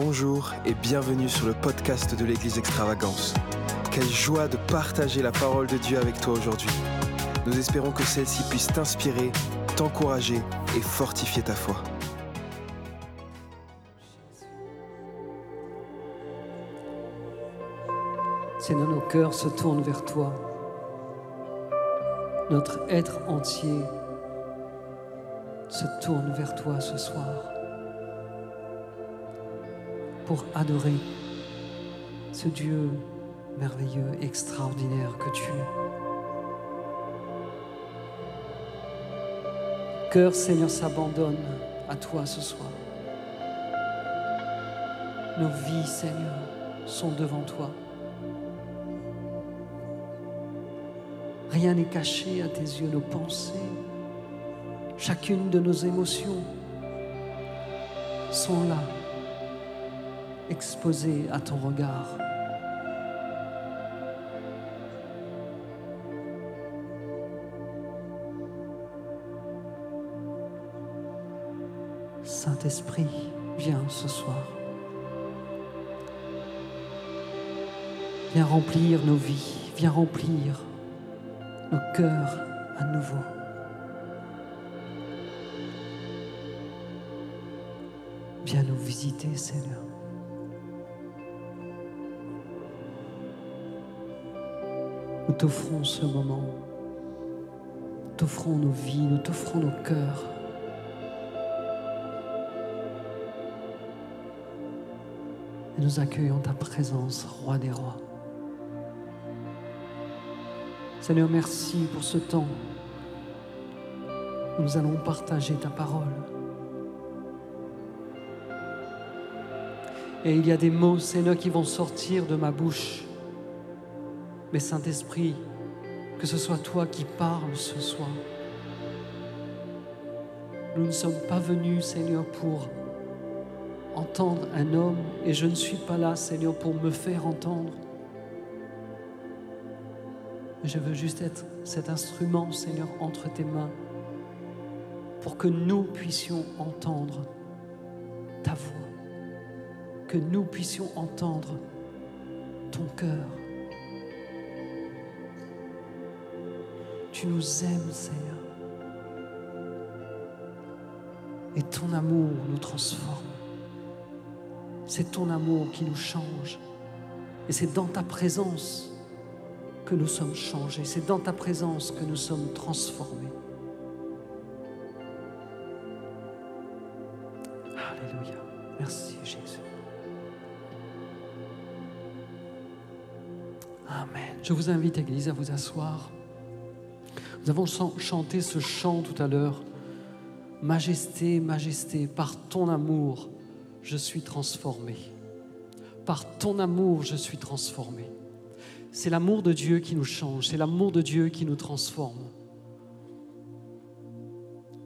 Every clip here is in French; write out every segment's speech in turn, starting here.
Bonjour et bienvenue sur le podcast de l'Église Extravagance. Quelle joie de partager la parole de Dieu avec toi aujourd'hui. Nous espérons que celle-ci puisse t'inspirer, t'encourager et fortifier ta foi. Seigneur, nos cœurs se tournent vers toi. Notre être entier se tourne vers toi ce soir pour adorer ce Dieu merveilleux, extraordinaire que tu es. Cœur, Seigneur, s'abandonne à toi ce soir. Nos vies, Seigneur, sont devant toi. Rien n'est caché à tes yeux, nos pensées, chacune de nos émotions sont là, exposées à ton regard. Saint-Esprit, viens ce soir. Viens remplir nos vies, viens remplir nos cœurs à nouveau. Viens nous visiter, Seigneur. Nous t'offrons ce moment. Nous t'offrons nos vies, nous t'offrons nos cœurs. Et nous accueillons ta présence, Roi des rois. Seigneur, merci pour ce temps nous allons partager ta parole. Et il y a des mots, Seigneur, qui vont sortir de ma bouche. Mais Saint-Esprit, que ce soit toi qui parles ce soir. Nous ne sommes pas venus, Seigneur, pour entendre un homme, et je ne suis pas là, Seigneur, pour me faire entendre. Je veux juste être cet instrument, Seigneur, entre tes mains, pour que nous puissions entendre ta voix que nous puissions entendre ton cœur. Tu nous aimes, Seigneur. Et ton amour nous transforme. C'est ton amour qui nous change. Et c'est dans ta présence que nous sommes changés. C'est dans ta présence que nous sommes transformés. Alléluia. Merci Jésus. Amen. Je vous invite, Église, à vous asseoir. Nous avons chanté ce chant tout à l'heure. Majesté, majesté, par ton amour, je suis transformé. Par ton amour, je suis transformé. C'est l'amour de Dieu qui nous change, c'est l'amour de Dieu qui nous transforme.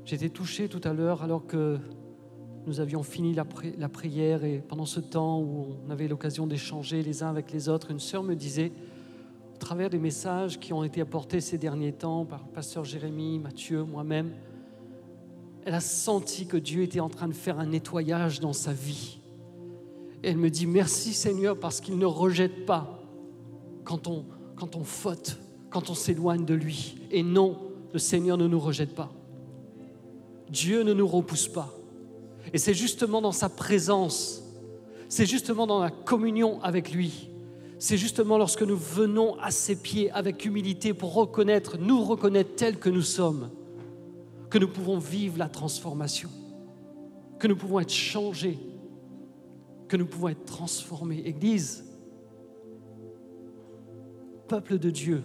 J'étais touché tout à l'heure alors que nous avions fini la, la, prière et pendant ce temps où on avait l'occasion d'échanger les uns avec les autres, une sœur me disait, travers des messages qui ont été apportés ces derniers temps par pasteur Jérémie, Mathieu, moi-même, elle a senti que Dieu était en train de faire un nettoyage dans sa vie. Et elle me dit, merci Seigneur parce qu'il ne rejette pas quand on, quand on faute, quand on s'éloigne de lui. Et non, le Seigneur ne nous rejette pas. Dieu ne nous repousse pas. Et c'est justement dans sa présence, c'est justement dans la communion avec lui, c'est justement lorsque nous venons à ses pieds avec humilité pour reconnaître, nous reconnaître tels que nous sommes, que nous pouvons vivre la transformation, que nous pouvons être changés, que nous pouvons être transformés. Église, peuple de Dieu,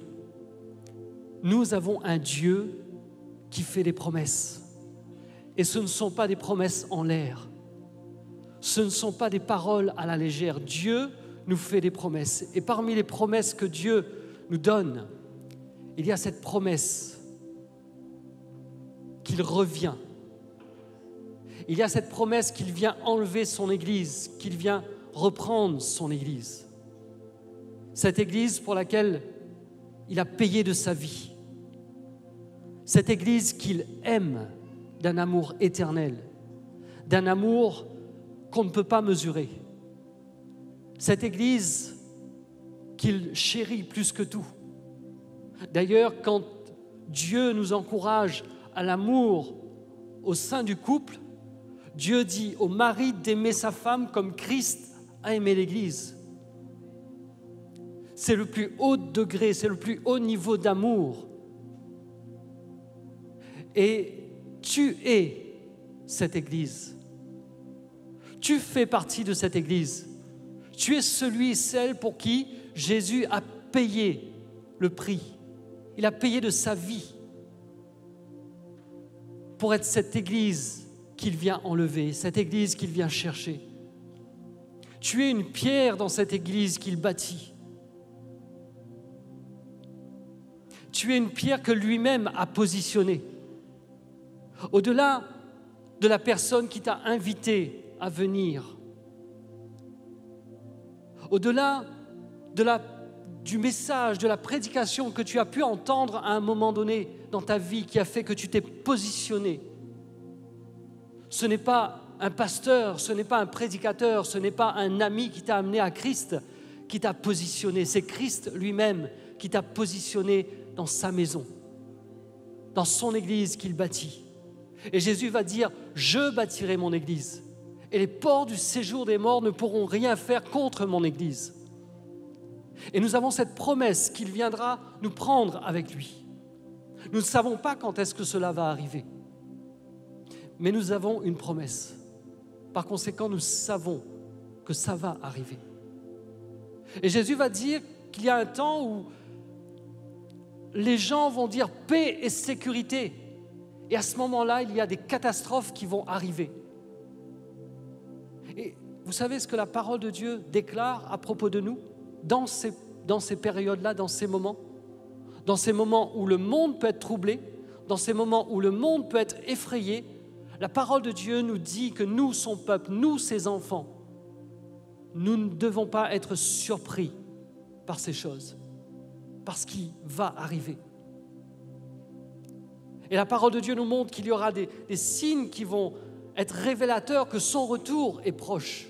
nous avons un Dieu qui fait des promesses. Et ce ne sont pas des promesses en l'air. Ce ne sont pas des paroles à la légère. Dieu nous fait des promesses. Et parmi les promesses que Dieu nous donne, il y a cette promesse qu'il revient. Il y a cette promesse qu'il vient enlever son Église, qu'il vient reprendre son Église. Cette Église pour laquelle il a payé de sa vie. Cette Église qu'il aime d'un amour éternel, d'un amour qu'on ne peut pas mesurer, cette Église qu'il chérit plus que tout. D'ailleurs, quand Dieu nous encourage à l'amour au sein du couple, Dieu dit au mari d'aimer sa femme comme Christ a aimé l'Église. C'est le plus haut degré, c'est le plus haut niveau d'amour. Et tu es cette Église. Tu fais partie de cette Église. Tu es celui et celle pour qui Jésus a payé le prix. Il a payé de sa vie pour être cette Église qu'il vient enlever, cette Église qu'il vient chercher. Tu es une pierre dans cette Église qu'il bâtit. Tu es une pierre que lui-même a positionnée. Au-delà de la personne qui t'a invité à venir, au-delà de la, du message, de la prédication que tu as pu entendre à un moment donné dans ta vie qui a fait que tu t'es positionné. Ce n'est pas un pasteur, ce n'est pas un prédicateur, ce n'est pas un ami qui t'a amené à Christ qui t'a positionné, c'est Christ lui-même qui t'a positionné dans sa maison, dans son église qu'il bâtit. Et Jésus va dire, je bâtirai mon église, et les ports du séjour des morts ne pourront rien faire contre mon église. Et nous avons cette promesse qu'il viendra nous prendre avec lui. Nous ne savons pas quand est-ce que cela va arriver, mais nous avons une promesse. Par conséquent, nous savons que ça va arriver. Et Jésus va dire qu'il y a un temps où les gens vont dire paix et sécurité. Et à ce moment-là, il y a des catastrophes qui vont arriver. Et vous savez ce que la parole de Dieu déclare à propos de nous dans ces, périodes-là, dans ces moments? Dans ces moments où le monde peut être troublé, dans ces moments où le monde peut être effrayé, la parole de Dieu nous dit que nous, son peuple, nous, ses enfants, nous ne devons pas être surpris par ces choses, parce qu'il va arriver. Et la parole de Dieu nous montre qu'il y aura des, signes qui vont être révélateurs que son retour est proche.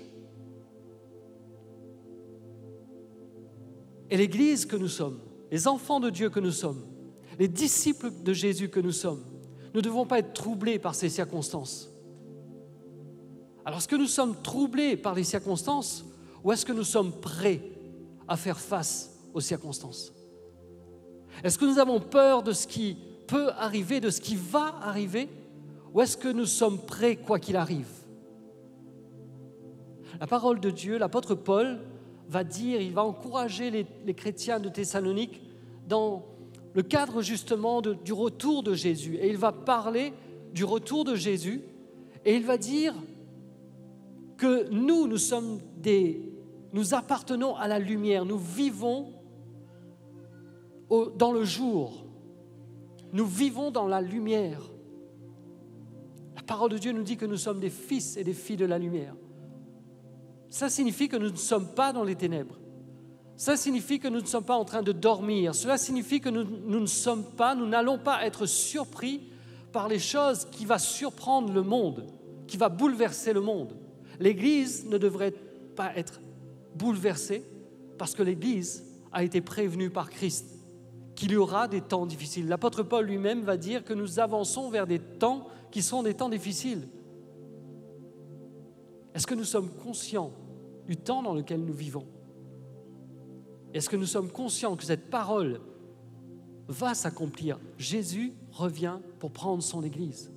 Et l'Église que nous sommes, les enfants de Dieu que nous sommes, les disciples de Jésus que nous sommes, ne devons pas être troublés par ces circonstances. Alors, est-ce que nous sommes troublés par les circonstances ou est-ce que nous sommes prêts à faire face aux circonstances? Est-ce que nous avons peur de ce qui peut arriver, de ce qui va arriver? Ou est-ce que nous sommes prêts quoi qu'il arrive? La parole de Dieu, l'apôtre Paul va dire, il va encourager les, chrétiens de Thessalonique dans le cadre justement du retour de Jésus. Et il va parler du retour de Jésus et il va dire que nous, nous sommes des, nous appartenons à la lumière, nous vivons dans le jour, nous vivons dans la lumière. Parole de Dieu nous dit que nous sommes des fils et des filles de la lumière. Ça signifie que nous ne sommes pas dans les ténèbres. Ça signifie que nous ne sommes pas en train de dormir. Cela signifie que nous, nous ne sommes pas, nous n'allons pas être surpris par les choses qui vont surprendre le monde, qui va bouleverser le monde. L'Église ne devrait pas être bouleversée parce que l'Église a été prévenue par Christ qu'il y aura des temps difficiles. L'apôtre Paul lui-même va dire que nous avançons vers des temps qui sont des temps difficiles. Est-ce que nous sommes conscients du temps dans lequel nous vivons? Est-ce que nous sommes conscients que cette parole va s'accomplir? Jésus revient pour prendre son Église.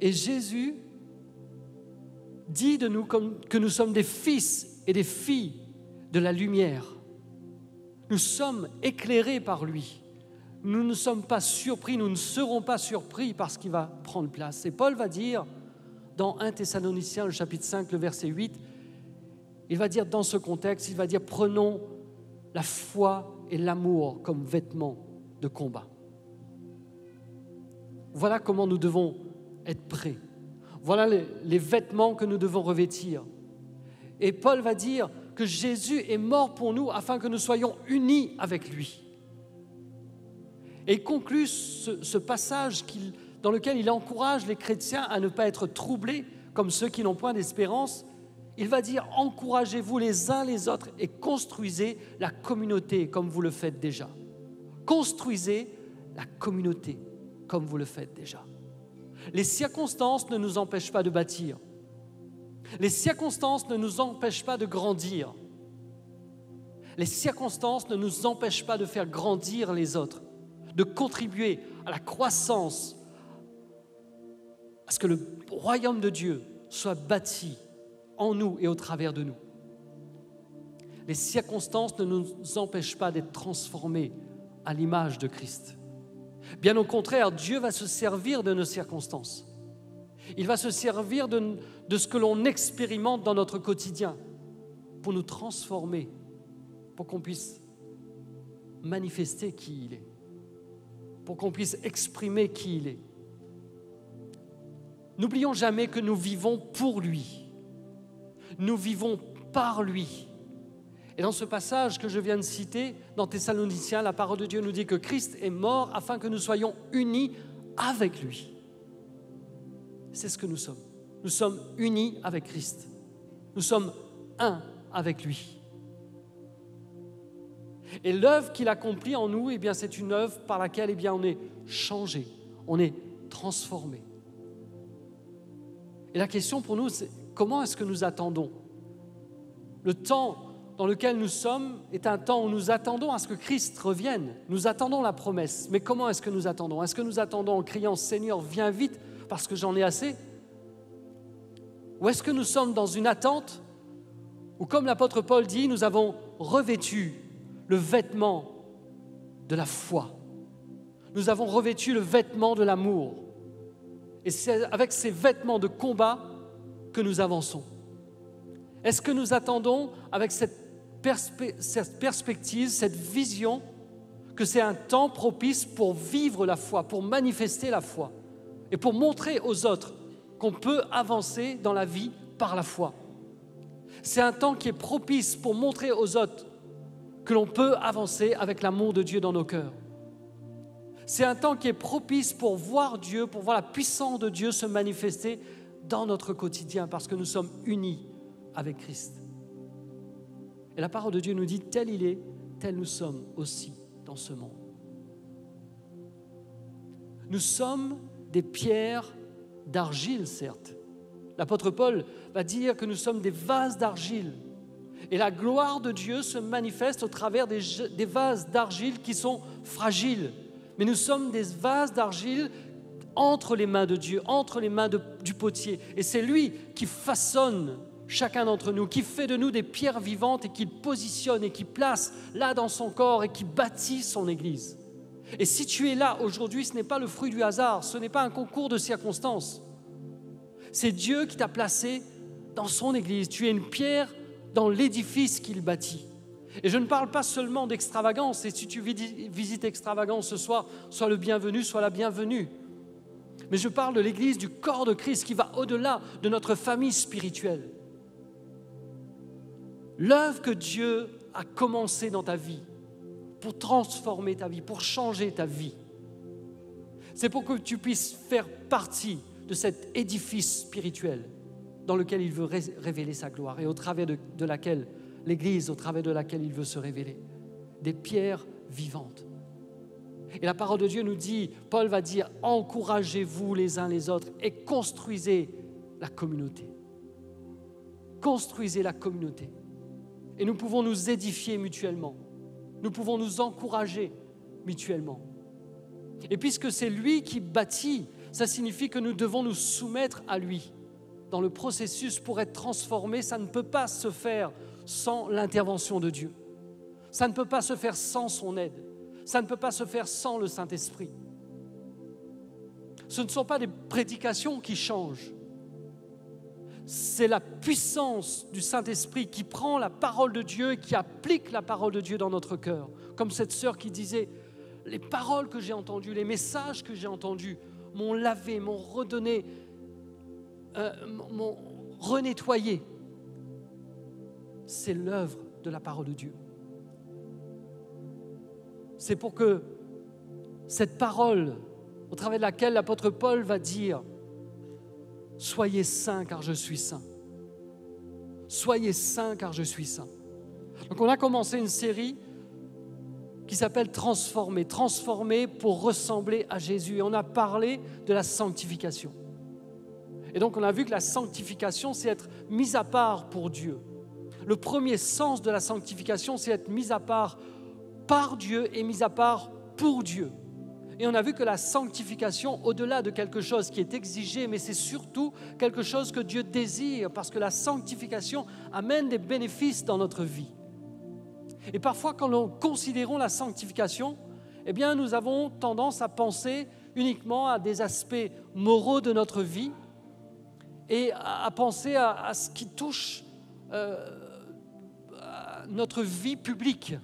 Et Jésus dit de nous que nous sommes des fils et des filles de la lumière. Nous sommes éclairés par lui. Nous ne sommes pas surpris, nous ne serons pas surpris par ce qui va prendre place. Et Paul va dire dans 1 Thessaloniciens, le chapitre 5, le verset 8, il va dire dans ce contexte, il va dire prenons la foi et l'amour comme vêtements de combat. Voilà comment nous devons être prêts. Voilà les, les, vêtements que nous devons revêtir. Et Paul va dire que Jésus est mort pour nous afin que nous soyons unis avec lui. Et il conclut ce, ce passage dans lequel il encourage les chrétiens à ne pas être troublés comme ceux qui n'ont point d'espérance. Il va dire encouragez-vous les uns les autres et construisez la communauté comme vous le faites déjà. Construisez la communauté comme vous le faites déjà. Les circonstances ne nous empêchent pas de bâtir. Les circonstances ne nous empêchent pas de grandir. Les circonstances ne nous empêchent pas de faire grandir les autres, de contribuer à la croissance, à ce que le royaume de Dieu soit bâti en nous et au travers de nous. Les circonstances ne nous empêchent pas d'être transformés à l'image de Christ. Bien au contraire, Dieu va se servir de nos circonstances. Il va se servir de, de ce que l'on expérimente dans notre quotidien pour nous transformer, pour qu'on puisse manifester qui il est, pour qu'on puisse exprimer qui il est. N'oublions jamais que nous vivons pour lui. Nous vivons par lui. Et dans ce passage que je viens de citer, dans Thessaloniciens, la parole de Dieu nous dit que Christ est mort afin que nous soyons unis avec lui. C'est ce que nous sommes. Nous sommes unis avec Christ. Nous sommes un avec lui. Et l'œuvre qu'il accomplit en nous, eh bien, c'est une œuvre par laquelle eh bien, on est changé, on est transformé. Et la question pour nous, c'est comment est-ce que nous attendons? Le temps dans lequel nous sommes est un temps où nous attendons à ce que Christ revienne. Nous attendons la promesse. Mais comment est-ce que nous attendons? Est-ce que nous attendons en criant Seigneur, viens vite parce que j'en ai assez? Ou est-ce que nous sommes dans une attente où, comme l'apôtre Paul dit, nous avons revêtu le vêtement de la foi Nous avons revêtu le vêtement de l'amour. Et c'est avec ces vêtements de combat que nous avançons. Est-ce que nous attendons avec cette perspective, cette vision que c'est un temps propice pour vivre la foi, pour manifester la foi et pour montrer aux autres qu'on peut avancer dans la vie par la foi? C'est un temps qui est propice pour montrer aux autres que l'on peut avancer avec l'amour de Dieu dans nos cœurs. C'est un temps qui est propice pour voir Dieu, pour voir la puissance de Dieu se manifester dans notre quotidien parce que nous sommes unis avec Christ. Et la parole de Dieu nous dit, tel il est, tel nous sommes aussi dans ce monde. Nous sommes des pierres d'argile, certes. L'apôtre Paul va dire que nous sommes des vases d'argile. Et la gloire de Dieu se manifeste au travers des, vases d'argile qui sont fragiles. Mais nous sommes des vases d'argile entre les mains de Dieu, entre les mains du potier. Et c'est lui qui façonne chacun d'entre nous, qui fait de nous des pierres vivantes et qui positionne et qui place là dans son corps et qui bâtit son Église. Et si tu es là aujourd'hui, ce n'est pas le fruit du hasard, ce n'est pas un concours de circonstances. C'est Dieu qui t'a placé dans son Église. Tu es une pierre dans l'édifice qu'il bâtit. Et je ne parle pas seulement d'extravagance, et si tu visites extravagance ce soir, sois le bienvenu, sois la bienvenue. Mais je parle de l'Église, du corps de Christ qui va au-delà de notre famille spirituelle l'œuvre que Dieu a commencé dans ta vie pour transformer ta vie, pour changer ta vie. C'est pour que tu puisses faire partie de cet édifice spirituel dans lequel il veut révéler sa gloire et au travers de, laquelle l'Église, au travers de laquelle il veut se révéler. Des pierres vivantes. Et la parole de Dieu nous dit, Paul va dire, encouragez-vous les uns les autres et construisez la communauté. Construisez la communauté. Et nous pouvons nous édifier mutuellement. Nous pouvons nous encourager mutuellement. Et puisque c'est lui qui bâtit, ça signifie que nous devons nous soumettre à lui. Dans le processus pour être transformé, ça ne peut pas se faire sans l'intervention de Dieu. Ça ne peut pas se faire sans son aide. Ça ne peut pas se faire sans le Saint-Esprit. Ce ne sont pas des prédications qui changent c'est la puissance du Saint-Esprit qui prend la parole de Dieu et qui applique la parole de Dieu dans notre cœur. Comme cette sœur qui disait, les paroles que j'ai entendues, les messages que j'ai entendus m'ont lavé, m'ont redonné, euh, m'ont. C'est l'œuvre de la parole de Dieu. C'est pour que cette parole, au travers de laquelle l'apôtre Paul va dire, Soyez saints car je suis saint. Soyez saints car je suis saint. Donc on a commencé une série qui s'appelle Transformer, transformer pour ressembler à Jésus. Et on a parlé de la sanctification. Et donc on a vu que la sanctification, c'est être mis à part pour Dieu. Le premier sens de la sanctification, c'est être mis à part par Dieu et mis à part pour Dieu. Et on a vu que la sanctification, au-delà de quelque chose qui est exigé, mais c'est surtout quelque chose que Dieu désire, parce que la sanctification amène des bénéfices dans notre vie. Et parfois, quand nous considérons la sanctification, eh bien, nous avons tendance à penser uniquement à des aspects moraux de notre vie et à, penser à, ce qui touche euh, notre vie publique.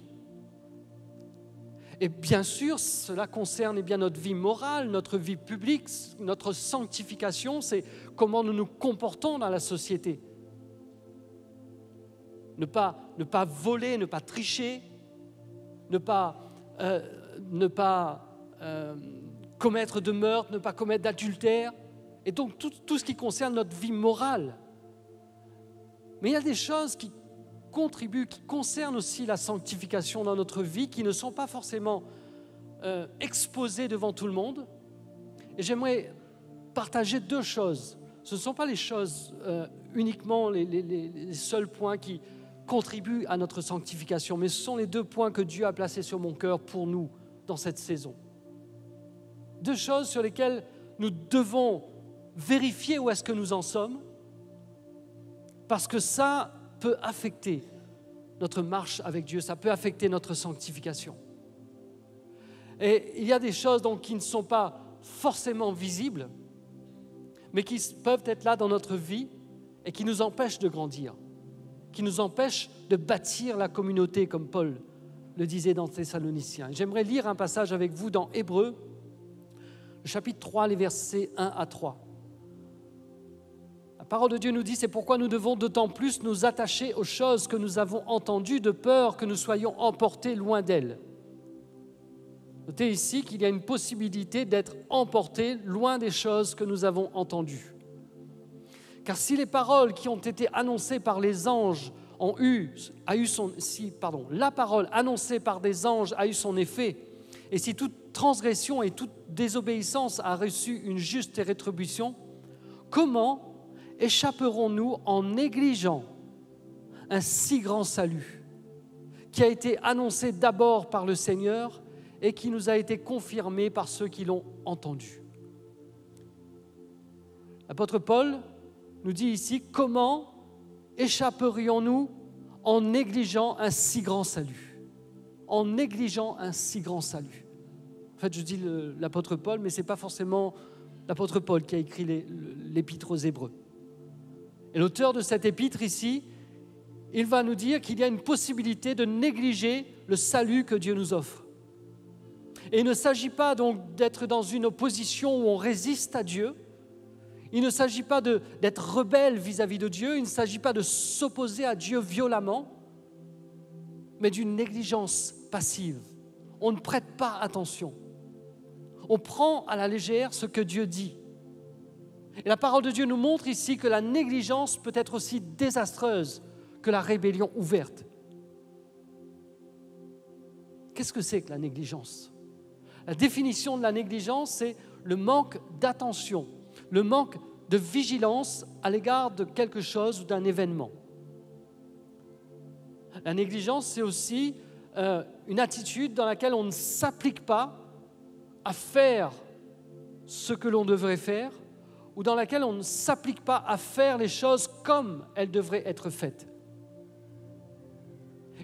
Et bien sûr, cela concerne bien notre vie morale, notre vie publique, notre sanctification, c'est comment nous nous comportons dans la société. Ne pas, ne pas voler, ne pas tricher, ne pas, euh, ne pas euh, commettre de meurtre, ne pas commettre d'adultère, et donc tout, ce qui concerne notre vie morale. Mais il y a des choses qui contribuent, qui concernent aussi la sanctification dans notre vie, qui ne sont pas forcément euh, exposées devant tout le monde. Et j'aimerais partager deux choses. Ce ne sont pas les choses euh, uniquement les, seuls points qui contribuent à notre sanctification, mais ce sont les deux points que Dieu a placés sur mon cœur pour nous dans cette saison. Deux choses sur lesquelles nous devons vérifier où est-ce que nous en sommes, parce que ça, peut affecter notre marche avec Dieu, ça peut affecter notre sanctification. Et il y a des choses donc qui ne sont pas forcément visibles, mais qui peuvent être là dans notre vie et qui nous empêchent de grandir, qui nous empêchent de bâtir la communauté, comme Paul le disait dans Thessaloniciens. J'aimerais lire un passage avec vous dans Hébreu, le chapitre 3, les versets 1 à 3. Parole de Dieu nous dit, c'est pourquoi nous devons d'autant plus nous attacher aux choses que nous avons entendues de peur que nous soyons emportés loin d'elles. Notez ici qu'il y a une possibilité d'être emporté loin des choses que nous avons entendues. Car si les paroles qui ont été annoncées par les anges ont eu, a eu son, si, pardon, la parole annoncée par des anges a eu son effet, et si toute transgression et toute désobéissance a reçu une juste rétribution, comment échapperons-nous en négligeant un si grand salut qui a été annoncé d'abord par le Seigneur et qui nous a été confirmé par ceux qui l'ont entendu L'apôtre Paul nous dit ici comment échapperions-nous en négligeant un si grand salut? En négligeant un si grand salut. En fait, je dis l'apôtre Paul, mais ce n'est pas forcément l'apôtre Paul qui a écrit l'épître aux Hébreux. Et l'auteur de cette épître ici, il va nous dire qu'il y a une possibilité de négliger le salut que Dieu nous offre. Et il ne s'agit pas donc d'être dans une opposition où on résiste à Dieu. Il ne s'agit pas d'être rebelle vis-à-vis de Dieu. Il ne s'agit pas de s'opposer à Dieu violemment, mais d'une négligence passive. On ne prête pas attention. On prend à la légère ce que Dieu dit. Et la parole de Dieu nous montre ici que la négligence peut être aussi désastreuse que la rébellion ouverte. Qu'est-ce que c'est que la négligence? La définition de la négligence, c'est le manque d'attention, le manque de vigilance à l'égard de quelque chose ou d'un événement. La négligence, c'est aussi euh, une attitude dans laquelle on ne s'applique pas à faire ce que l'on devrait faire ou dans laquelle on ne s'applique pas à faire les choses comme elles devraient être faites.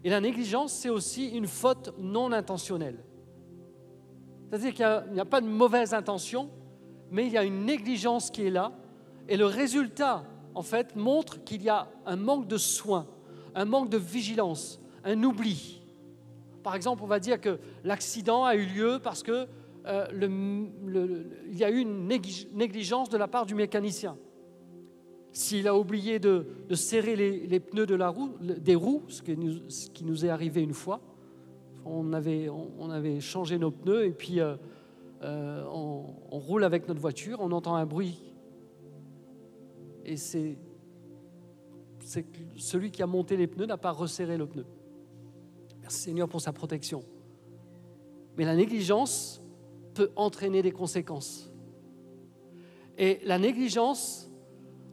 Et la négligence, c'est aussi une faute non intentionnelle. C'est-à-dire qu'il n'y a, pas de mauvaise intention, mais il y a une négligence qui est là, et le résultat, en fait, montre qu'il y a un manque de soin, un manque de vigilance, un oubli. Par exemple, on va dire que l'accident a eu lieu parce que euh, il y a eu une négligence de la part du mécanicien. S'il a oublié de, serrer les, pneus des roues, ce, qui nous est arrivé une fois, on avait, changé nos pneus et puis euh, euh, on, roule avec notre voiture, on entend un bruit et c'est celui qui a monté les pneus n'a pas resserré le pneu. Merci Seigneur pour sa protection. Mais la négligence entraîner des conséquences. Et la négligence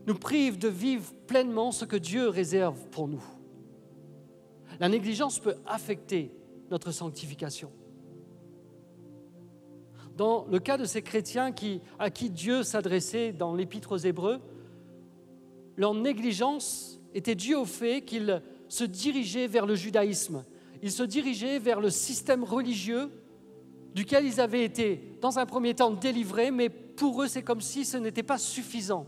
nous prive de vivre pleinement ce que Dieu réserve pour nous. La négligence peut affecter notre sanctification. Dans le cas de ces chrétiens à qui Dieu s'adressait dans l'Épître aux Hébreux, leur négligence était due au fait qu'ils se dirigeaient vers le judaïsme. Ils se dirigeaient vers le système religieux duquel ils avaient été, dans un premier temps, délivrés, mais pour eux, c'est comme si ce n'était pas suffisant.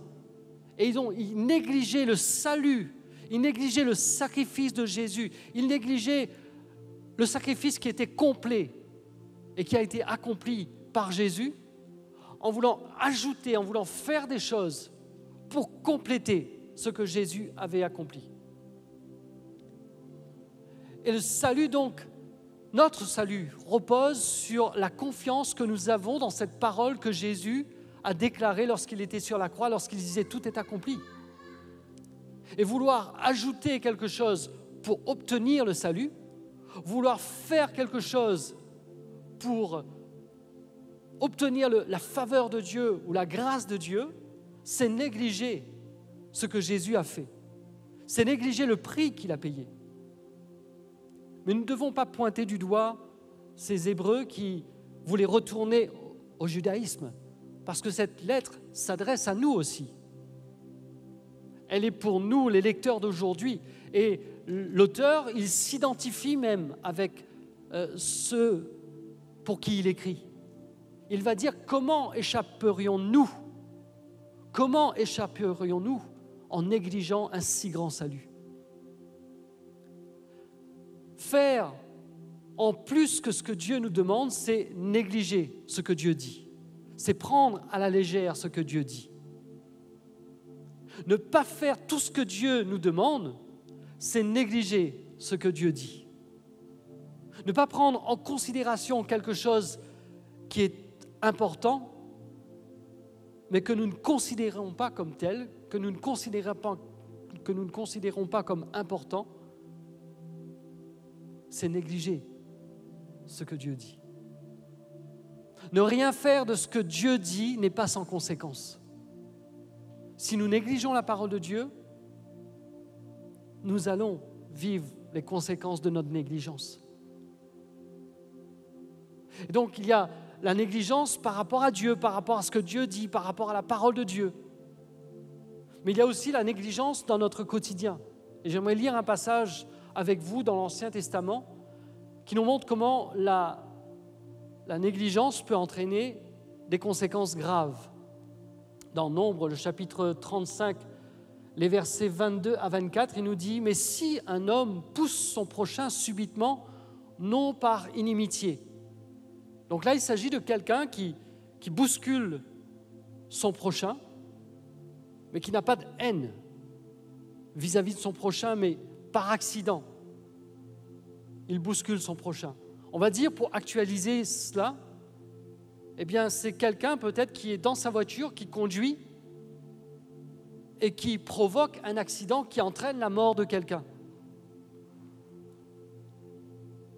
Et ils ont ils négligeaient le salut, ils négligeaient le sacrifice de Jésus, ils négligeaient le sacrifice qui était complet et qui a été accompli par Jésus, en voulant ajouter, en voulant faire des choses pour compléter ce que Jésus avait accompli. Et le salut donc, notre salut repose sur la confiance que nous avons dans cette parole que Jésus a déclarée lorsqu'il était sur la croix, lorsqu'il disait tout est accompli. Et vouloir ajouter quelque chose pour obtenir le salut, vouloir faire quelque chose pour obtenir la faveur de Dieu ou la grâce de Dieu, c'est négliger ce que Jésus a fait. C'est négliger le prix qu'il a payé. Mais nous ne devons pas pointer du doigt ces Hébreux qui voulaient retourner au judaïsme, parce que cette lettre s'adresse à nous aussi. Elle est pour nous, les lecteurs d'aujourd'hui. Et l'auteur, il s'identifie même avec euh, ceux pour qui il écrit. Il va dire comment échapperions-nous? Comment échapperions-nous en négligeant un si grand salut? Faire en plus que ce que Dieu nous demande, c'est négliger ce que Dieu dit. C'est prendre à la légère ce que Dieu dit. Ne pas faire tout ce que Dieu nous demande, c'est négliger ce que Dieu dit. Ne pas prendre en considération quelque chose qui est important, mais que nous ne considérons pas comme tel, que nous ne considérons pas, que nous ne considérons pas comme important, c'est négliger ce que Dieu dit. Ne rien faire de ce que Dieu dit n'est pas sans conséquence. Si nous négligeons la parole de Dieu, nous allons vivre les conséquences de notre négligence. Et donc il y a la négligence par rapport à Dieu, par rapport à ce que Dieu dit, par rapport à la parole de Dieu. Mais il y a aussi la négligence dans notre quotidien. Et j'aimerais lire un passage avec vous dans l'Ancien Testament qui nous montre comment la, négligence peut entraîner des conséquences graves. Dans Nombre, le chapitre 35, les versets 22 à 24, il nous dit, Mais si un homme pousse son prochain subitement, non par inimitié, donc là, il s'agit de quelqu'un qui, qui bouscule son prochain, mais qui n'a pas de haine vis-à-vis de son prochain, mais par accident. Il bouscule son prochain. On va dire, pour actualiser cela, eh bien, c'est quelqu'un peut-être qui est dans sa voiture, qui conduit et qui provoque un accident qui entraîne la mort de quelqu'un.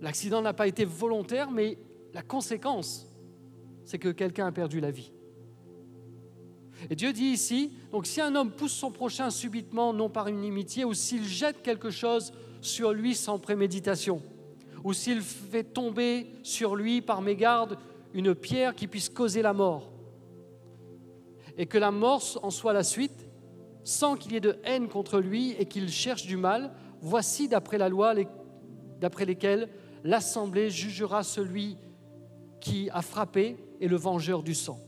L'accident n'a pas été volontaire, mais la conséquence, c'est que quelqu'un a perdu la vie. Et Dieu dit ici, donc si un homme pousse son prochain subitement, non par une inimitié, ou s'il jette quelque chose sur lui sans préméditation, ou s'il fait tomber sur lui par mégarde une pierre qui puisse causer la mort, et que la mort en soit la suite, sans qu'il y ait de haine contre lui et qu'il cherche du mal, voici d'après la loi d'après lesquelles l'Assemblée jugera celui qui a frappé et le vengeur du sang.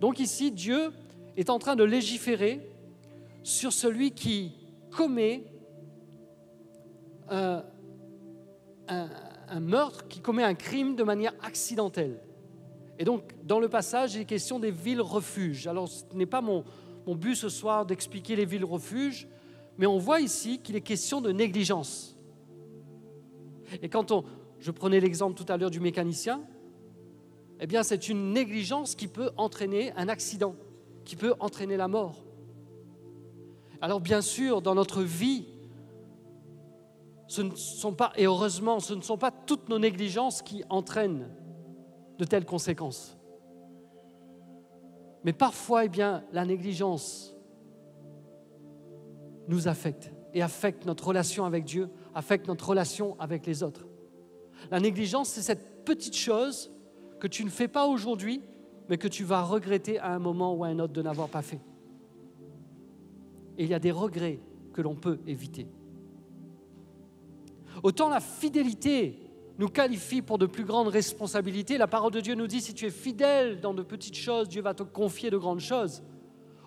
Donc ici, Dieu est en train de légiférer sur celui qui commet un, meurtre, qui commet un crime de manière accidentelle. Et donc, dans le passage, il est question des villes refuges. Alors, ce n'est pas mon, mon but ce soir d'expliquer les villes refuges, mais on voit ici qu'il est question de négligence. Et quand on, je prenais l'exemple tout à l'heure du mécanicien, eh bien c'est une négligence qui peut entraîner un accident, qui peut entraîner la mort. Alors bien sûr, dans notre vie, ce ne sont pas, et heureusement, ce ne sont pas toutes nos négligences qui entraînent de telles conséquences. Mais parfois, eh bien, la négligence nous affecte et affecte notre relation avec Dieu, affecte notre relation avec les autres. La négligence, c'est cette petite chose que tu ne fais pas aujourd'hui, mais que tu vas regretter à un moment ou à un autre de n'avoir pas fait. Et il y a des regrets que l'on peut éviter. Autant la fidélité nous qualifie pour de plus grandes responsabilités. La parole de Dieu nous dit, si tu es fidèle dans de petites choses, Dieu va te confier de grandes choses.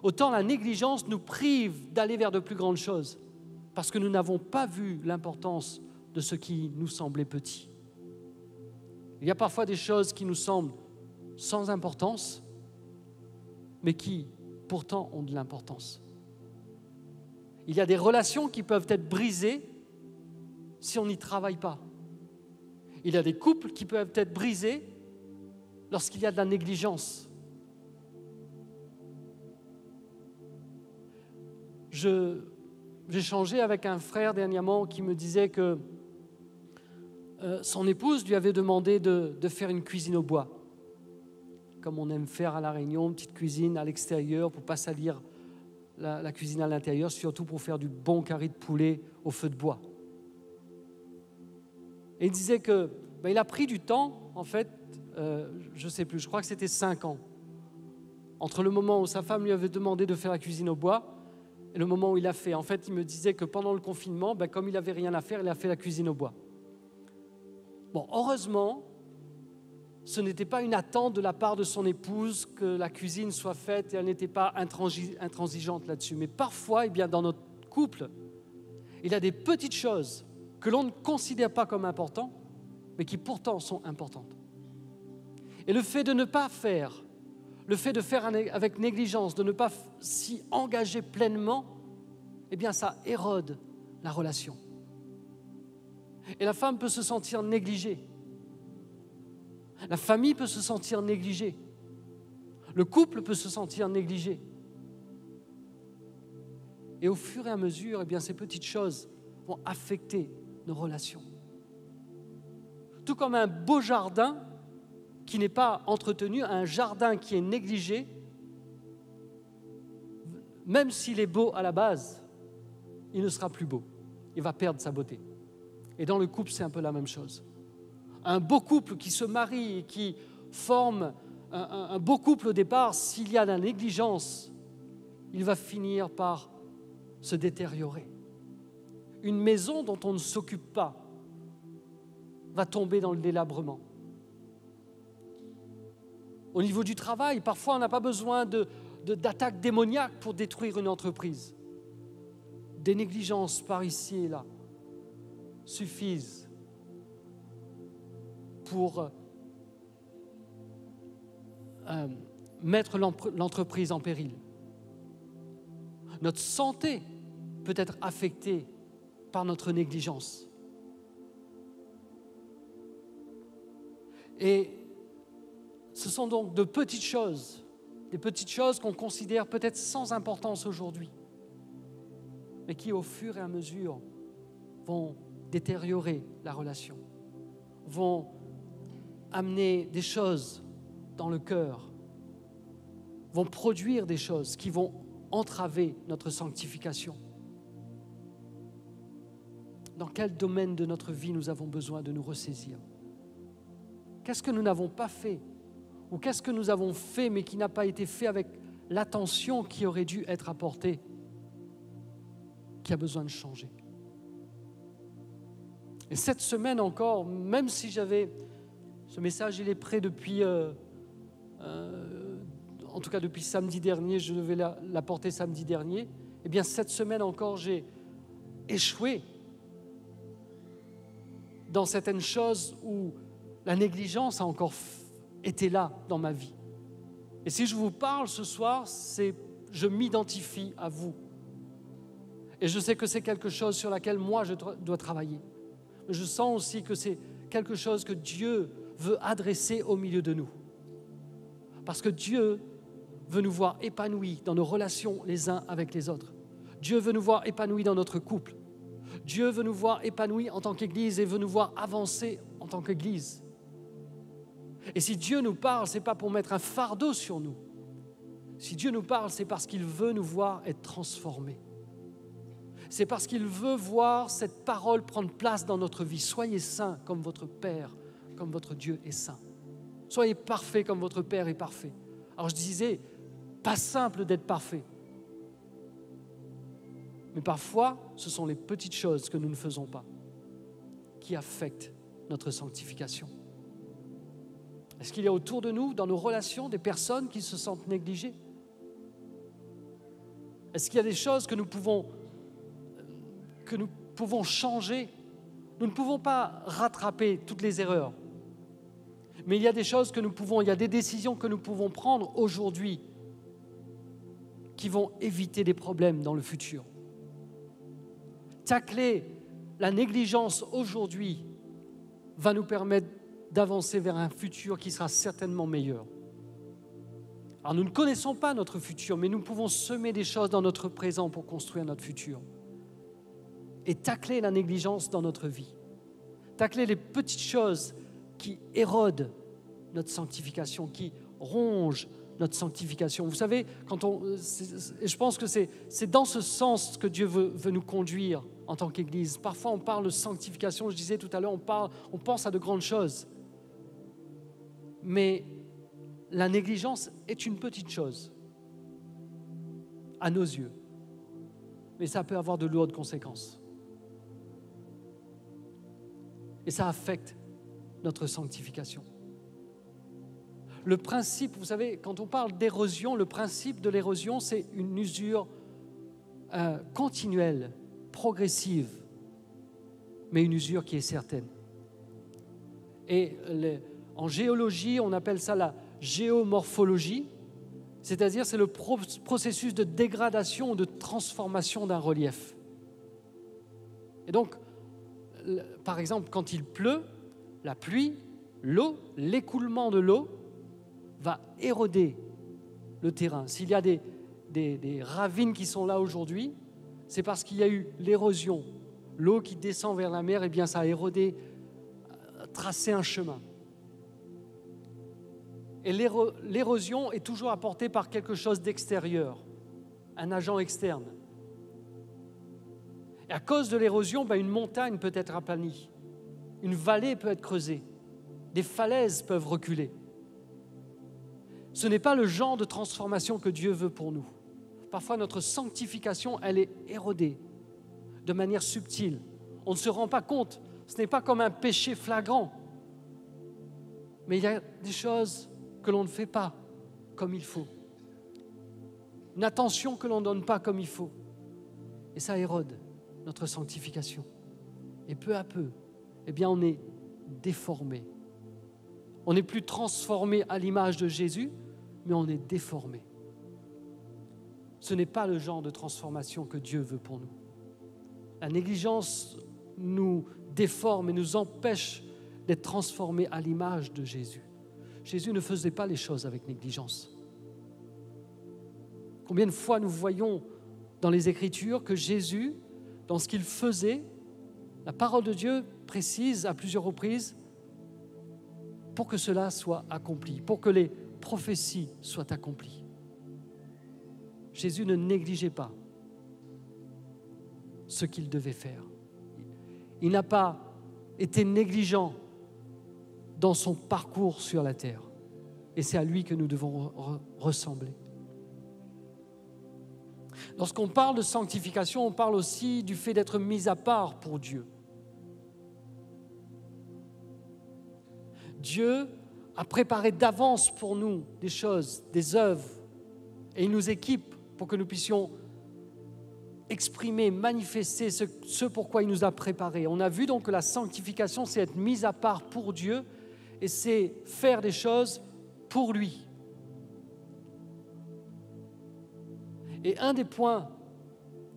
Autant la négligence nous prive d'aller vers de plus grandes choses, parce que nous n'avons pas vu l'importance de ce qui nous semblait petit. Il y a parfois des choses qui nous semblent sans importance, mais qui pourtant ont de l'importance. Il y a des relations qui peuvent être brisées si on n'y travaille pas. Il y a des couples qui peuvent être brisés lorsqu'il y a de la négligence. J'ai changé avec un frère dernièrement qui me disait que euh, son épouse lui avait demandé de, faire une cuisine au bois, comme on aime faire à La Réunion, une petite cuisine à l'extérieur pour pas salir la cuisine à l'intérieur, surtout pour faire du bon carré de poulet au feu de bois. Et il disait que ben, il a pris du temps, en fait, euh, je ne sais plus, je crois que c'était cinq ans, entre le moment où sa femme lui avait demandé de faire la cuisine au bois et le moment où il a fait. En fait, il me disait que pendant le confinement, ben, comme il n'avait rien à faire, il a fait la cuisine au bois. Bon, heureusement, ce n'était pas une attente de la part de son épouse que la cuisine soit faite et elle n'était pas intransigeante là-dessus. Mais parfois, eh bien, dans notre couple, il y a des petites choses que l'on ne considère pas comme importantes, mais qui pourtant sont importantes. Et le fait de ne pas faire, le fait de faire avec négligence, de ne pas s'y engager pleinement, eh bien ça érode la relation. Et la femme peut se sentir négligée. La famille peut se sentir négligée. Le couple peut se sentir négligé. Et au fur et à mesure, eh bien, ces petites choses vont affecter nos relations. Tout comme un beau jardin qui n'est pas entretenu, un jardin qui est négligé, même s'il est beau à la base, il ne sera plus beau. Il va perdre sa beauté. Et dans le couple, c'est un peu la même chose. Un beau couple qui se marie et qui forme un, beau couple au départ, s'il y a de la négligence, il va finir par se détériorer une maison dont on ne s'occupe pas va tomber dans le délabrement. Au niveau du travail, parfois on n'a pas besoin d'attaques de, démoniaques pour détruire une entreprise. Des négligences par ici et là suffisent pour euh, mettre l'entreprise en péril. Notre santé peut être affectée par notre négligence. Et ce sont donc de petites choses, des petites choses qu'on considère peut-être sans importance aujourd'hui, mais qui au fur et à mesure vont détériorer la relation, vont amener des choses dans le cœur, vont produire des choses qui vont entraver notre sanctification dans quel domaine de notre vie nous avons besoin de nous ressaisir. Qu'est-ce que nous n'avons pas fait Ou qu'est-ce que nous avons fait mais qui n'a pas été fait avec l'attention qui aurait dû être apportée, qui a besoin de changer Et cette semaine encore, même si j'avais... Ce message, il est prêt depuis... Euh, euh, en tout cas depuis samedi dernier, je devais l'apporter samedi dernier. Eh bien, cette semaine encore, j'ai échoué dans certaines choses où la négligence a encore été là dans ma vie. Et si je vous parle ce soir, c'est je m'identifie à vous. Et je sais que c'est quelque chose sur laquelle moi je dois travailler. Mais je sens aussi que c'est quelque chose que Dieu veut adresser au milieu de nous. Parce que Dieu veut nous voir épanouis dans nos relations les uns avec les autres. Dieu veut nous voir épanouis dans notre couple. Dieu veut nous voir épanouis en tant qu'Église et veut nous voir avancer en tant qu'Église. Et si Dieu nous parle, ce n'est pas pour mettre un fardeau sur nous. Si Dieu nous parle, c'est parce qu'il veut nous voir être transformés. C'est parce qu'il veut voir cette parole prendre place dans notre vie. Soyez saints comme votre Père, comme votre Dieu est saint. Soyez parfaits comme votre Père est parfait. Alors je disais, pas simple d'être parfait. Mais parfois, ce sont les petites choses que nous ne faisons pas qui affectent notre sanctification. Est-ce qu'il y a autour de nous, dans nos relations, des personnes qui se sentent négligées? Est-ce qu'il y a des choses que nous pouvons, que nous pouvons changer? Nous ne pouvons pas rattraper toutes les erreurs. Mais il y a des choses que nous pouvons, il y a des décisions que nous pouvons prendre aujourd'hui qui vont éviter des problèmes dans le futur. Tacler la négligence aujourd'hui va nous permettre d'avancer vers un futur qui sera certainement meilleur. Alors nous ne connaissons pas notre futur, mais nous pouvons semer des choses dans notre présent pour construire notre futur. Et tacler la négligence dans notre vie. Tacler les petites choses qui érodent notre sanctification, qui rongent notre sanctification. Vous savez, quand on, je pense que c'est dans ce sens que Dieu veut, veut nous conduire en tant qu'Église. Parfois, on parle de sanctification, je disais tout à l'heure, on, pense à de grandes choses. Mais la négligence est une petite chose à nos yeux. Mais ça peut avoir de lourdes conséquences. Et ça affecte notre sanctification. Le principe, vous savez, quand on parle d'érosion, le principe de l'érosion, c'est une usure euh, continuelle, progressive, mais une usure qui est certaine. Et en géologie, on appelle ça la géomorphologie, c'est-à-dire c'est le processus de dégradation, de transformation d'un relief. Et donc, par exemple, quand il pleut, la pluie, l'eau, l'écoulement de l'eau va éroder le terrain. S'il y a des, ravines qui sont là aujourd'hui, c'est parce qu'il y a eu l'érosion. L'eau qui descend vers la mer, eh bien, ça a érodé, euh, tracé un chemin. Et l'érosion est toujours apportée par quelque chose d'extérieur, un agent externe. Et à cause de l'érosion, ben, une montagne peut être aplanie, une vallée peut être creusée, des falaises peuvent reculer. Ce n'est pas le genre de transformation que Dieu veut pour nous. Parfois, notre sanctification, elle est érodée de manière subtile. On ne se rend pas compte. Ce n'est pas comme un péché flagrant. Mais il y a des choses que l'on ne fait pas comme il faut. Une attention que l'on ne donne pas comme il faut. Et ça érode notre sanctification. Et peu à peu, eh bien, on est déformé. On n'est plus transformé à l'image de Jésus, mais on est déformé. Ce n'est pas le genre de transformation que Dieu veut pour nous. La négligence nous déforme et nous empêche d'être transformés à l'image de Jésus. Jésus ne faisait pas les choses avec négligence. Combien de fois nous voyons dans les Écritures que Jésus, dans ce qu'il faisait, la parole de Dieu précise à plusieurs reprises pour que cela soit accompli, pour que les prophéties soient accomplies. Jésus ne négligeait pas ce qu'il devait faire. Il n'a pas été négligent dans son parcours sur la terre. Et c'est à lui que nous devons ressembler. Lorsqu'on parle de sanctification, on parle aussi du fait d'être mis à part pour Dieu. Dieu a préparé d'avance pour nous des choses, des œuvres, et il nous équipe pour que nous puissions exprimer, manifester ce, ce pourquoi il nous a préparés. On a vu donc que la sanctification, c'est être mis à part pour Dieu et c'est faire des choses pour lui. Et un des points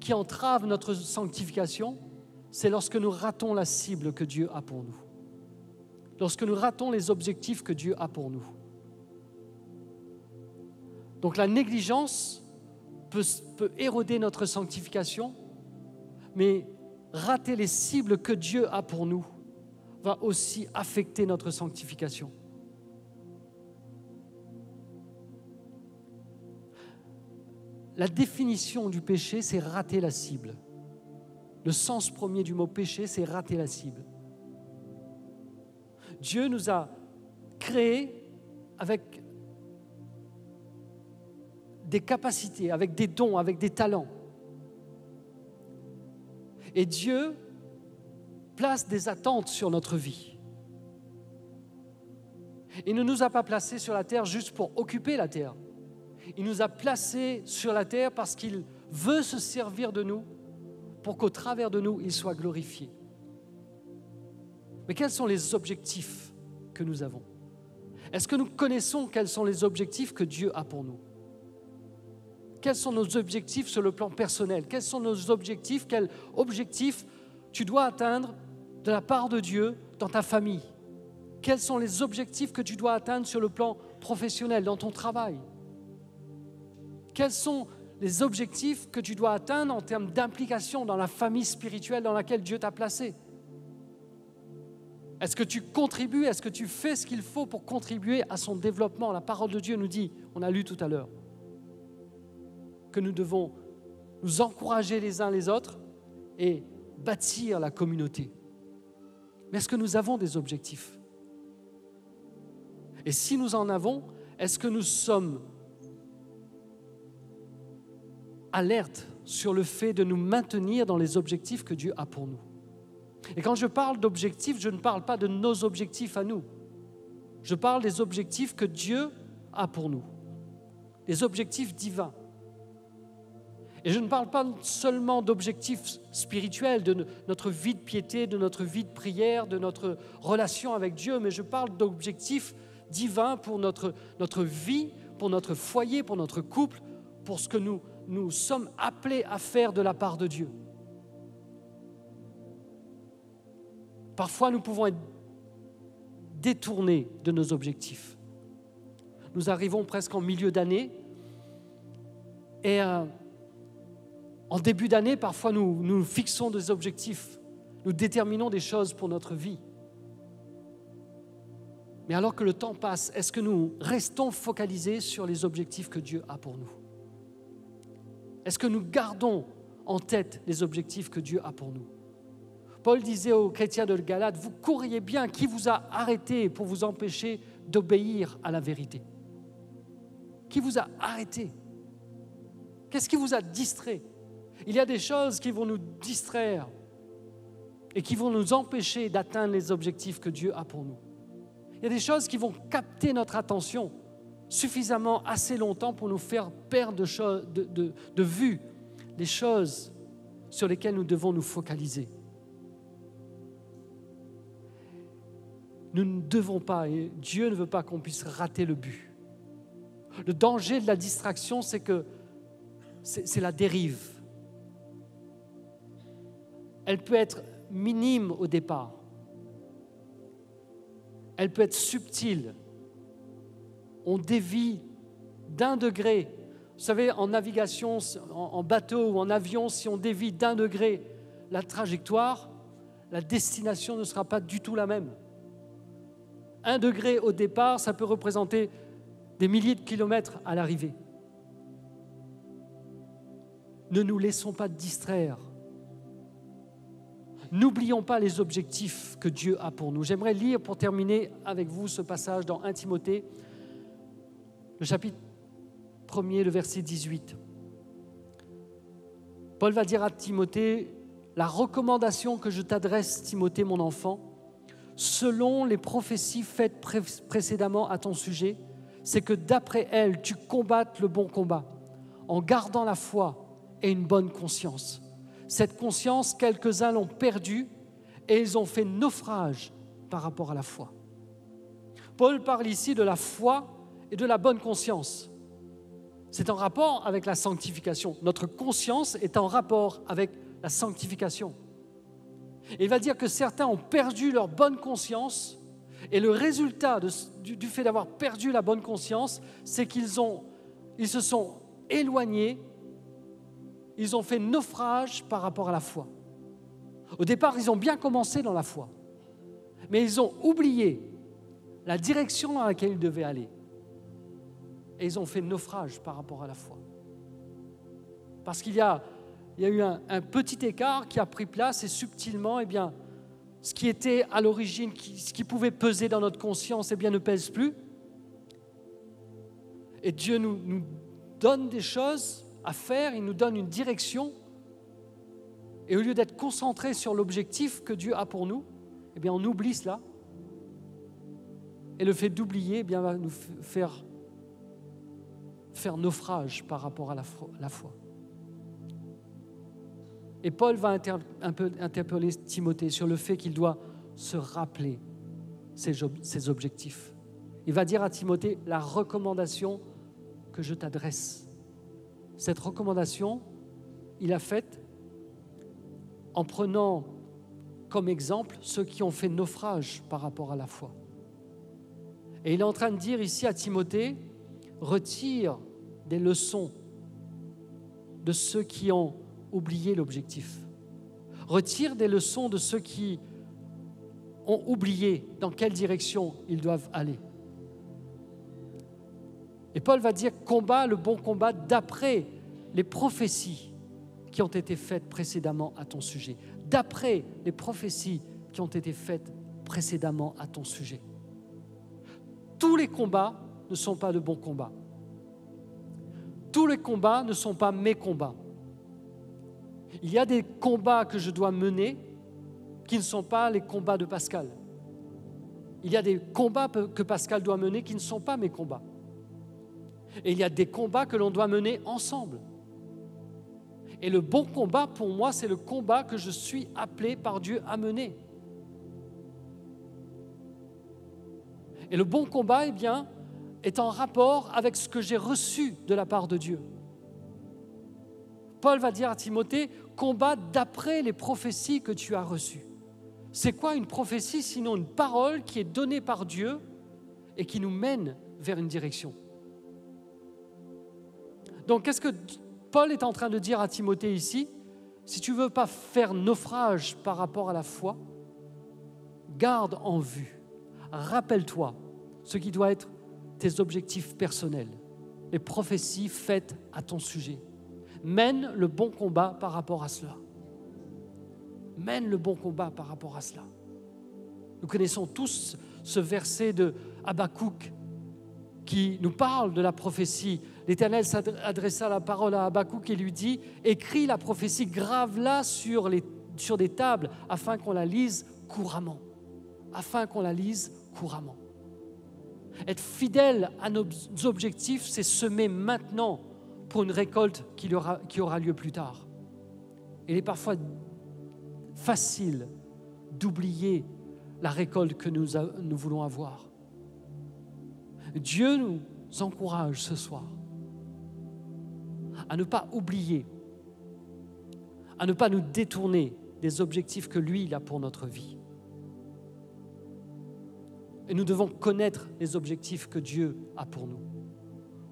qui entrave notre sanctification, c'est lorsque nous ratons la cible que Dieu a pour nous. Lorsque nous ratons les objectifs que Dieu a pour nous. Donc la négligence peut, éroder notre sanctification, mais rater les cibles que Dieu a pour nous va aussi affecter notre sanctification. La définition du péché, c'est rater la cible. Le sens premier du mot péché, c'est rater la cible. Dieu nous a créés avec des capacités, avec des dons, avec des talents. Et Dieu place des attentes sur notre vie. Il ne nous a pas placés sur la terre juste pour occuper la terre. Il nous a placés sur la terre parce qu'il veut se servir de nous pour qu'au travers de nous, il soit glorifié. Mais quels sont les objectifs que nous avons? Est-ce que nous connaissons quels sont les objectifs que Dieu a pour nous? Quels sont nos objectifs sur le plan personnel? Quels sont nos objectifs? Quels objectifs tu dois atteindre de la part de Dieu dans ta famille? Quels sont les objectifs que tu dois atteindre sur le plan professionnel, dans ton travail? Quels sont les objectifs que tu dois atteindre en termes d'implication dans la famille spirituelle dans laquelle Dieu t'a placé? Est-ce que tu contribues? Est-ce que tu fais ce qu'il faut pour contribuer à son développement? La parole de Dieu nous dit, on a lu tout à l'heure, que nous devons nous encourager les uns les autres et bâtir la communauté. Mais est-ce que nous avons des objectifs? Et si nous en avons, est-ce que nous sommes alertes sur le fait de nous maintenir dans les objectifs que Dieu a pour nous? Et quand je parle d'objectifs, je ne parle pas de nos objectifs à nous. Je parle des objectifs que Dieu a pour nous, les objectifs divins. Et je ne parle pas seulement d'objectifs spirituels, de notre vie de piété, de notre vie de prière, de notre relation avec Dieu, mais je parle d'objectifs divins pour notre, notre vie, pour notre foyer, pour notre couple, pour ce que nous, nous sommes appelés à faire de la part de Dieu. Parfois, nous pouvons être détournés de nos objectifs. Nous arrivons presque en milieu d'année et euh, en début d'année, parfois, nous, nous fixons des objectifs, nous déterminons des choses pour notre vie. Mais alors que le temps passe, est-ce que nous restons focalisés sur les objectifs que Dieu a pour nous? Est-ce que nous gardons en tête les objectifs que Dieu a pour nous? Paul disait aux chrétiens de Galate, vous courriez bien, qui vous a arrêté pour vous empêcher d'obéir à la vérité? Qui vous a arrêté? Qu'est-ce qui vous a distrait? Il y a des choses qui vont nous distraire et qui vont nous empêcher d'atteindre les objectifs que Dieu a pour nous. Il y a des choses qui vont capter notre attention suffisamment assez longtemps pour nous faire perdre de, vue les choses sur lesquelles nous devons nous focaliser. Nous ne devons pas, et Dieu ne veut pas qu'on puisse rater le but. Le danger de la distraction, c'est que c'est la dérive elle peut être minime au départ. Elle peut être subtile. On dévie d'un degré. Vous savez, en navigation, en bateau ou en avion, si on dévie d'un degré la trajectoire, la destination ne sera pas du tout la même. Un degré au départ, ça peut représenter des milliers de kilomètres à l'arrivée. Ne nous laissons pas distraire N'oublions pas les objectifs que Dieu a pour nous. J'aimerais lire pour terminer avec vous ce passage dans 1 Timothée, le chapitre 1er, le verset 18. Paul va dire à Timothée, la recommandation que je t'adresse, Timothée, mon enfant, selon les prophéties faites précédemment à ton sujet, c'est que d'après elles, tu combattes le bon combat, en gardant la foi et une bonne conscience. Cette conscience, quelques-uns l'ont perdue et ils ont fait naufrage par rapport à la foi. Paul parle ici de la foi et de la bonne conscience. C'est en rapport avec la sanctification. Notre conscience est en rapport avec la sanctification. Il va dire que certains ont perdu leur bonne conscience et le résultat du, du, fait d'avoir perdu la bonne conscience, c'est qu'ils ils se sont éloignés ils ont fait naufrage par rapport à la foi. Au départ, ils ont bien commencé dans la foi, mais ils ont oublié la direction dans laquelle ils devaient aller. Et ils ont fait naufrage par rapport à la foi. Parce qu'il y a, eu un, petit écart qui a pris place et subtilement, eh bien, ce qui était à l'origine, ce qui pouvait peser dans notre conscience, eh bien, ne pèse plus. Et Dieu nous donne des choses à faire, il nous donne une direction. Et au lieu d'être concentré sur l'objectif que Dieu a pour nous, eh bien, on oublie cela. Et le fait d'oublier eh va nous faire, faire naufrage par rapport à la foi. Et Paul va interpeller Timothée sur le fait qu'il doit se rappeler ses objectifs. Il va dire à Timothée la recommandation que je t'adresse. Cette recommandation, il a faite en prenant comme exemple ceux qui ont fait naufrage par rapport à la foi. Et il est en train de dire ici à Timothée, retire des leçons de ceux qui ont oublié l'objectif. Retire des leçons de ceux qui ont oublié dans quelle direction ils doivent aller. Et Paul va dire combat le bon combat d'après les prophéties qui ont été faites précédemment à ton sujet. D'après les prophéties qui ont été faites précédemment à ton sujet. Tous les combats ne sont pas de bons combats. Tous les combats ne sont pas mes combats. Il y a des combats que je dois mener qui ne sont pas les combats de Pascal. Il y a des combats que Pascal doit mener qui ne sont pas mes combats. Et il y a des combats que l'on doit mener ensemble. Et le bon combat, pour moi, c'est le combat que je suis appelé par Dieu à mener. Et le bon combat, eh bien, est en rapport avec ce que j'ai reçu de la part de Dieu. Paul va dire à Timothée, combat d'après les prophéties que tu as reçues. C'est quoi une prophétie sinon une parole qui est donnée par Dieu et qui nous mène vers une direction? Donc, qu'est-ce que Paul est en train de dire à Timothée ici? Si tu ne veux pas faire naufrage par rapport à la foi, garde en vue, rappelle-toi ce qui doit être tes objectifs personnels, les prophéties faites à ton sujet. Mène le bon combat par rapport à cela. Mène le bon combat par rapport à cela. Nous connaissons tous ce verset de Habakkuk qui nous parle de la prophétie l'Éternel s'adressa la parole à Habakkuk et lui dit Écris la prophétie, grave-la sur, des tables afin qu'on la lise couramment. Afin qu'on la lise couramment. Être fidèle à nos objectifs, c'est semer maintenant pour une récolte qui aura, lieu plus tard. Il est parfois facile d'oublier la récolte que nous voulons avoir. Dieu nous encourage ce soir à ne pas oublier, à ne pas nous détourner des objectifs que lui, il a pour notre vie. Et nous devons connaître les objectifs que Dieu a pour nous.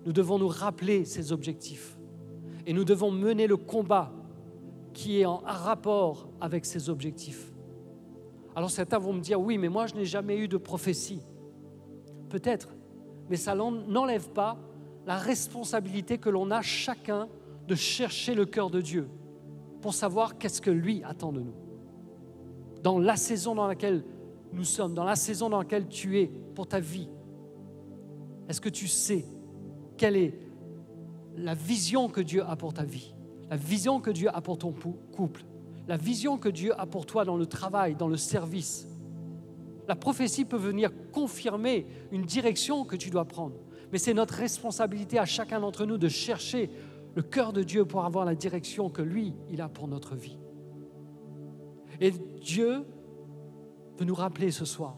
Nous devons nous rappeler ces objectifs. Et nous devons mener le combat qui est en rapport avec ces objectifs. Alors certains vont me dire, oui, mais moi je n'ai jamais eu de prophétie. Peut-être, mais ça n'enlève pas la responsabilité que l'on a chacun de chercher le cœur de Dieu pour savoir qu'est-ce que lui attend de nous. Dans la saison dans laquelle nous sommes, dans la saison dans laquelle tu es pour ta vie, est-ce que tu sais quelle est la vision que Dieu a pour ta vie, la vision que Dieu a pour ton couple, la vision que Dieu a pour toi dans le travail, dans le service? La prophétie peut venir confirmer une direction que tu dois prendre. Mais c'est notre responsabilité à chacun d'entre nous de chercher le cœur de Dieu pour avoir la direction que lui, il a pour notre vie. Et Dieu veut nous rappeler ce soir.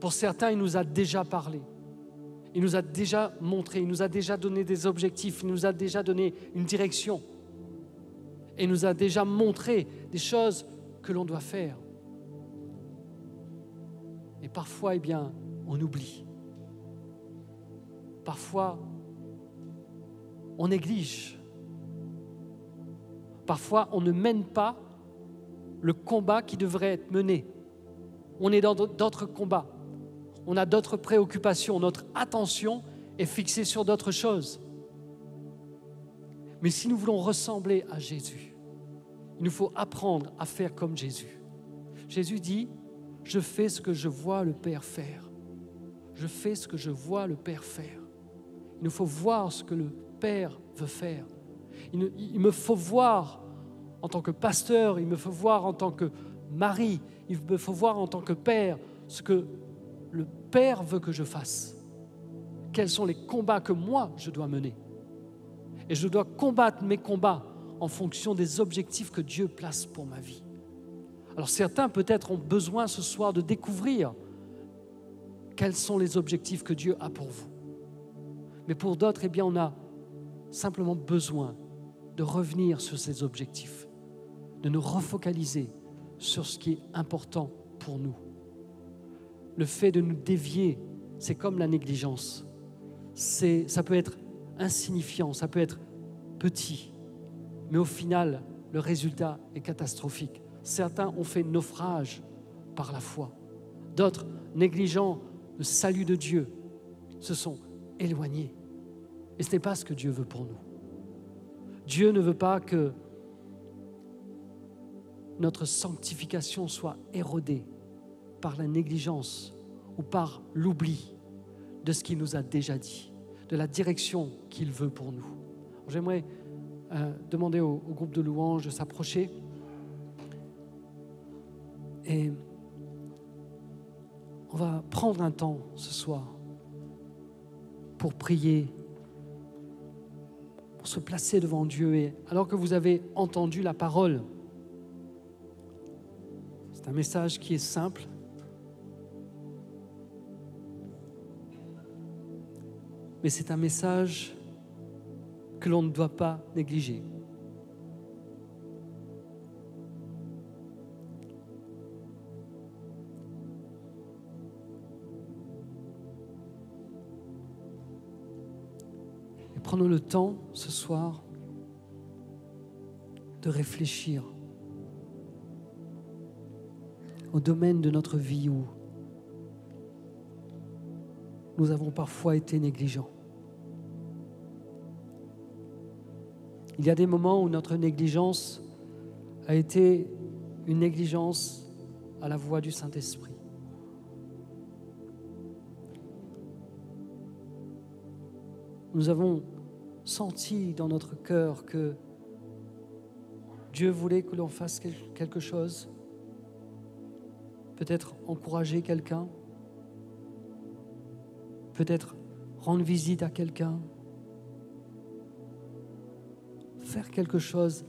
Pour certains, il nous a déjà parlé. Il nous a déjà montré, il nous a déjà donné des objectifs, il nous a déjà donné une direction. Et il nous a déjà montré des choses que l'on doit faire. Et parfois, eh bien, on oublie. Parfois, on néglige. Parfois, on ne mène pas le combat qui devrait être mené. On est dans d'autres combats. On a d'autres préoccupations. Notre attention est fixée sur d'autres choses. Mais si nous voulons ressembler à Jésus, il nous faut apprendre à faire comme Jésus. Jésus dit, je fais ce que je vois le Père faire. Je fais ce que je vois le Père faire. Il nous faut voir ce que le Père veut faire. Il, me faut voir en tant que pasteur, il me faut voir en tant que mari, il me faut voir en tant que père ce que le Père veut que je fasse. Quels sont les combats que moi je dois mener? Et je dois combattre mes combats en fonction des objectifs que Dieu place pour ma vie. Alors certains peut-être ont besoin ce soir de découvrir quels sont les objectifs que Dieu a pour vous. Mais pour d'autres, eh bien, on a simplement besoin de revenir sur ces objectifs, de nous refocaliser sur ce qui est important pour nous. Le fait de nous dévier, c'est comme la négligence. C'est, ça peut être insignifiant, ça peut être petit, mais au final, le résultat est catastrophique. Certains ont fait naufrage par la foi. D'autres, négligeant le salut de Dieu, se sont éloignés. Et ce n'est pas ce que Dieu veut pour nous. Dieu ne veut pas que notre sanctification soit érodée par la négligence ou par l'oubli de ce qu'il nous a déjà dit, de la direction qu'il veut pour nous. J'aimerais euh, demander au, au, groupe de louanges de s'approcher et on va prendre un temps ce soir pour prier se placer devant Dieu. Et alors que vous avez entendu la parole, c'est un message qui est simple. Mais c'est un message que l'on ne doit pas négliger. Le temps ce soir de réfléchir au domaine de notre vie où nous avons parfois été négligents. Il y a des moments où notre négligence a été une négligence à la voix du Saint-Esprit. Nous avons senti dans notre cœur que Dieu voulait que l'on fasse quelque chose, peut-être encourager quelqu'un, peut-être rendre visite à quelqu'un, faire quelque chose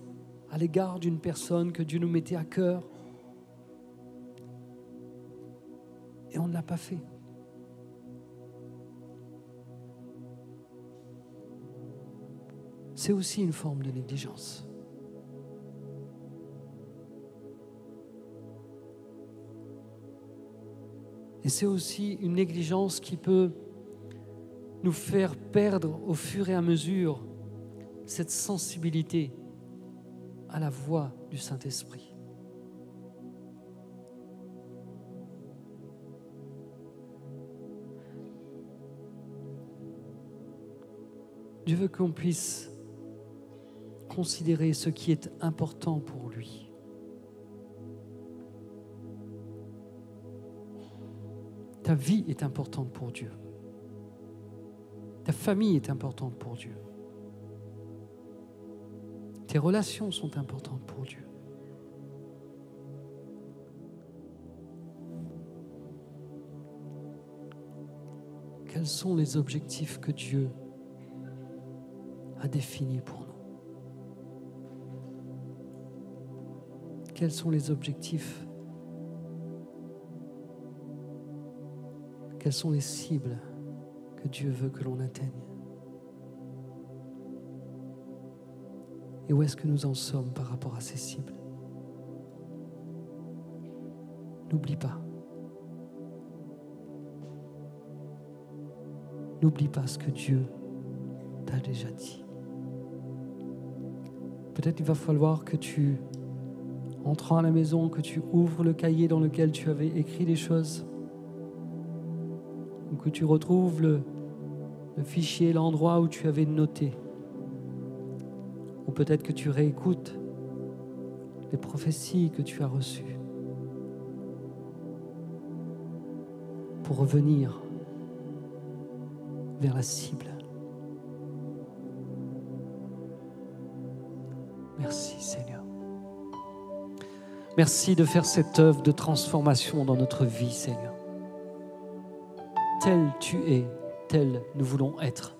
à l'égard d'une personne que Dieu nous mettait à cœur. Et on ne l'a pas fait. C'est aussi une forme de négligence. Et c'est aussi une négligence qui peut nous faire perdre au fur et à mesure cette sensibilité à la voix du Saint-Esprit. Dieu veut qu'on puisse considérer ce qui est important pour lui. Ta vie est importante pour Dieu. Ta famille est importante pour Dieu. Tes relations sont importantes pour Dieu. Quels sont les objectifs que Dieu a définis pour nous? Quels sont les objectifs? Quelles sont les cibles que Dieu veut que l'on atteigne? Et où est-ce que nous en sommes par rapport à ces cibles? N'oublie pas. N'oublie pas ce que Dieu t'a déjà dit. Peut-être il va falloir que tu, entrant à la maison, que tu ouvres le cahier dans lequel tu avais écrit les choses, ou que tu retrouves le, le fichier, l'endroit où tu avais noté, ou peut-être que tu réécoutes les prophéties que tu as reçues. Pour revenir vers la cible. Merci de faire cette œuvre de transformation dans notre vie, Seigneur. Tel tu es, tel nous voulons être.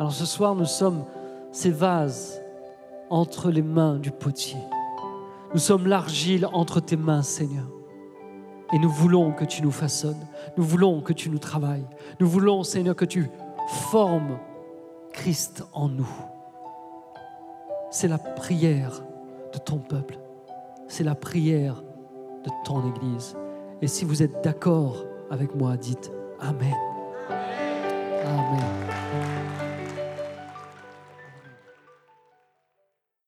Alors ce soir, nous sommes ces vases entre les mains du potier. Nous sommes l'argile entre tes mains, Seigneur. Et nous voulons que tu nous façonnes. Nous voulons que tu nous travailles. Nous voulons, Seigneur, que tu formes Christ en nous. C'est la prière de ton peuple. C'est la prière de ton Église. Et si vous êtes d'accord avec moi, dites Amen. Amen.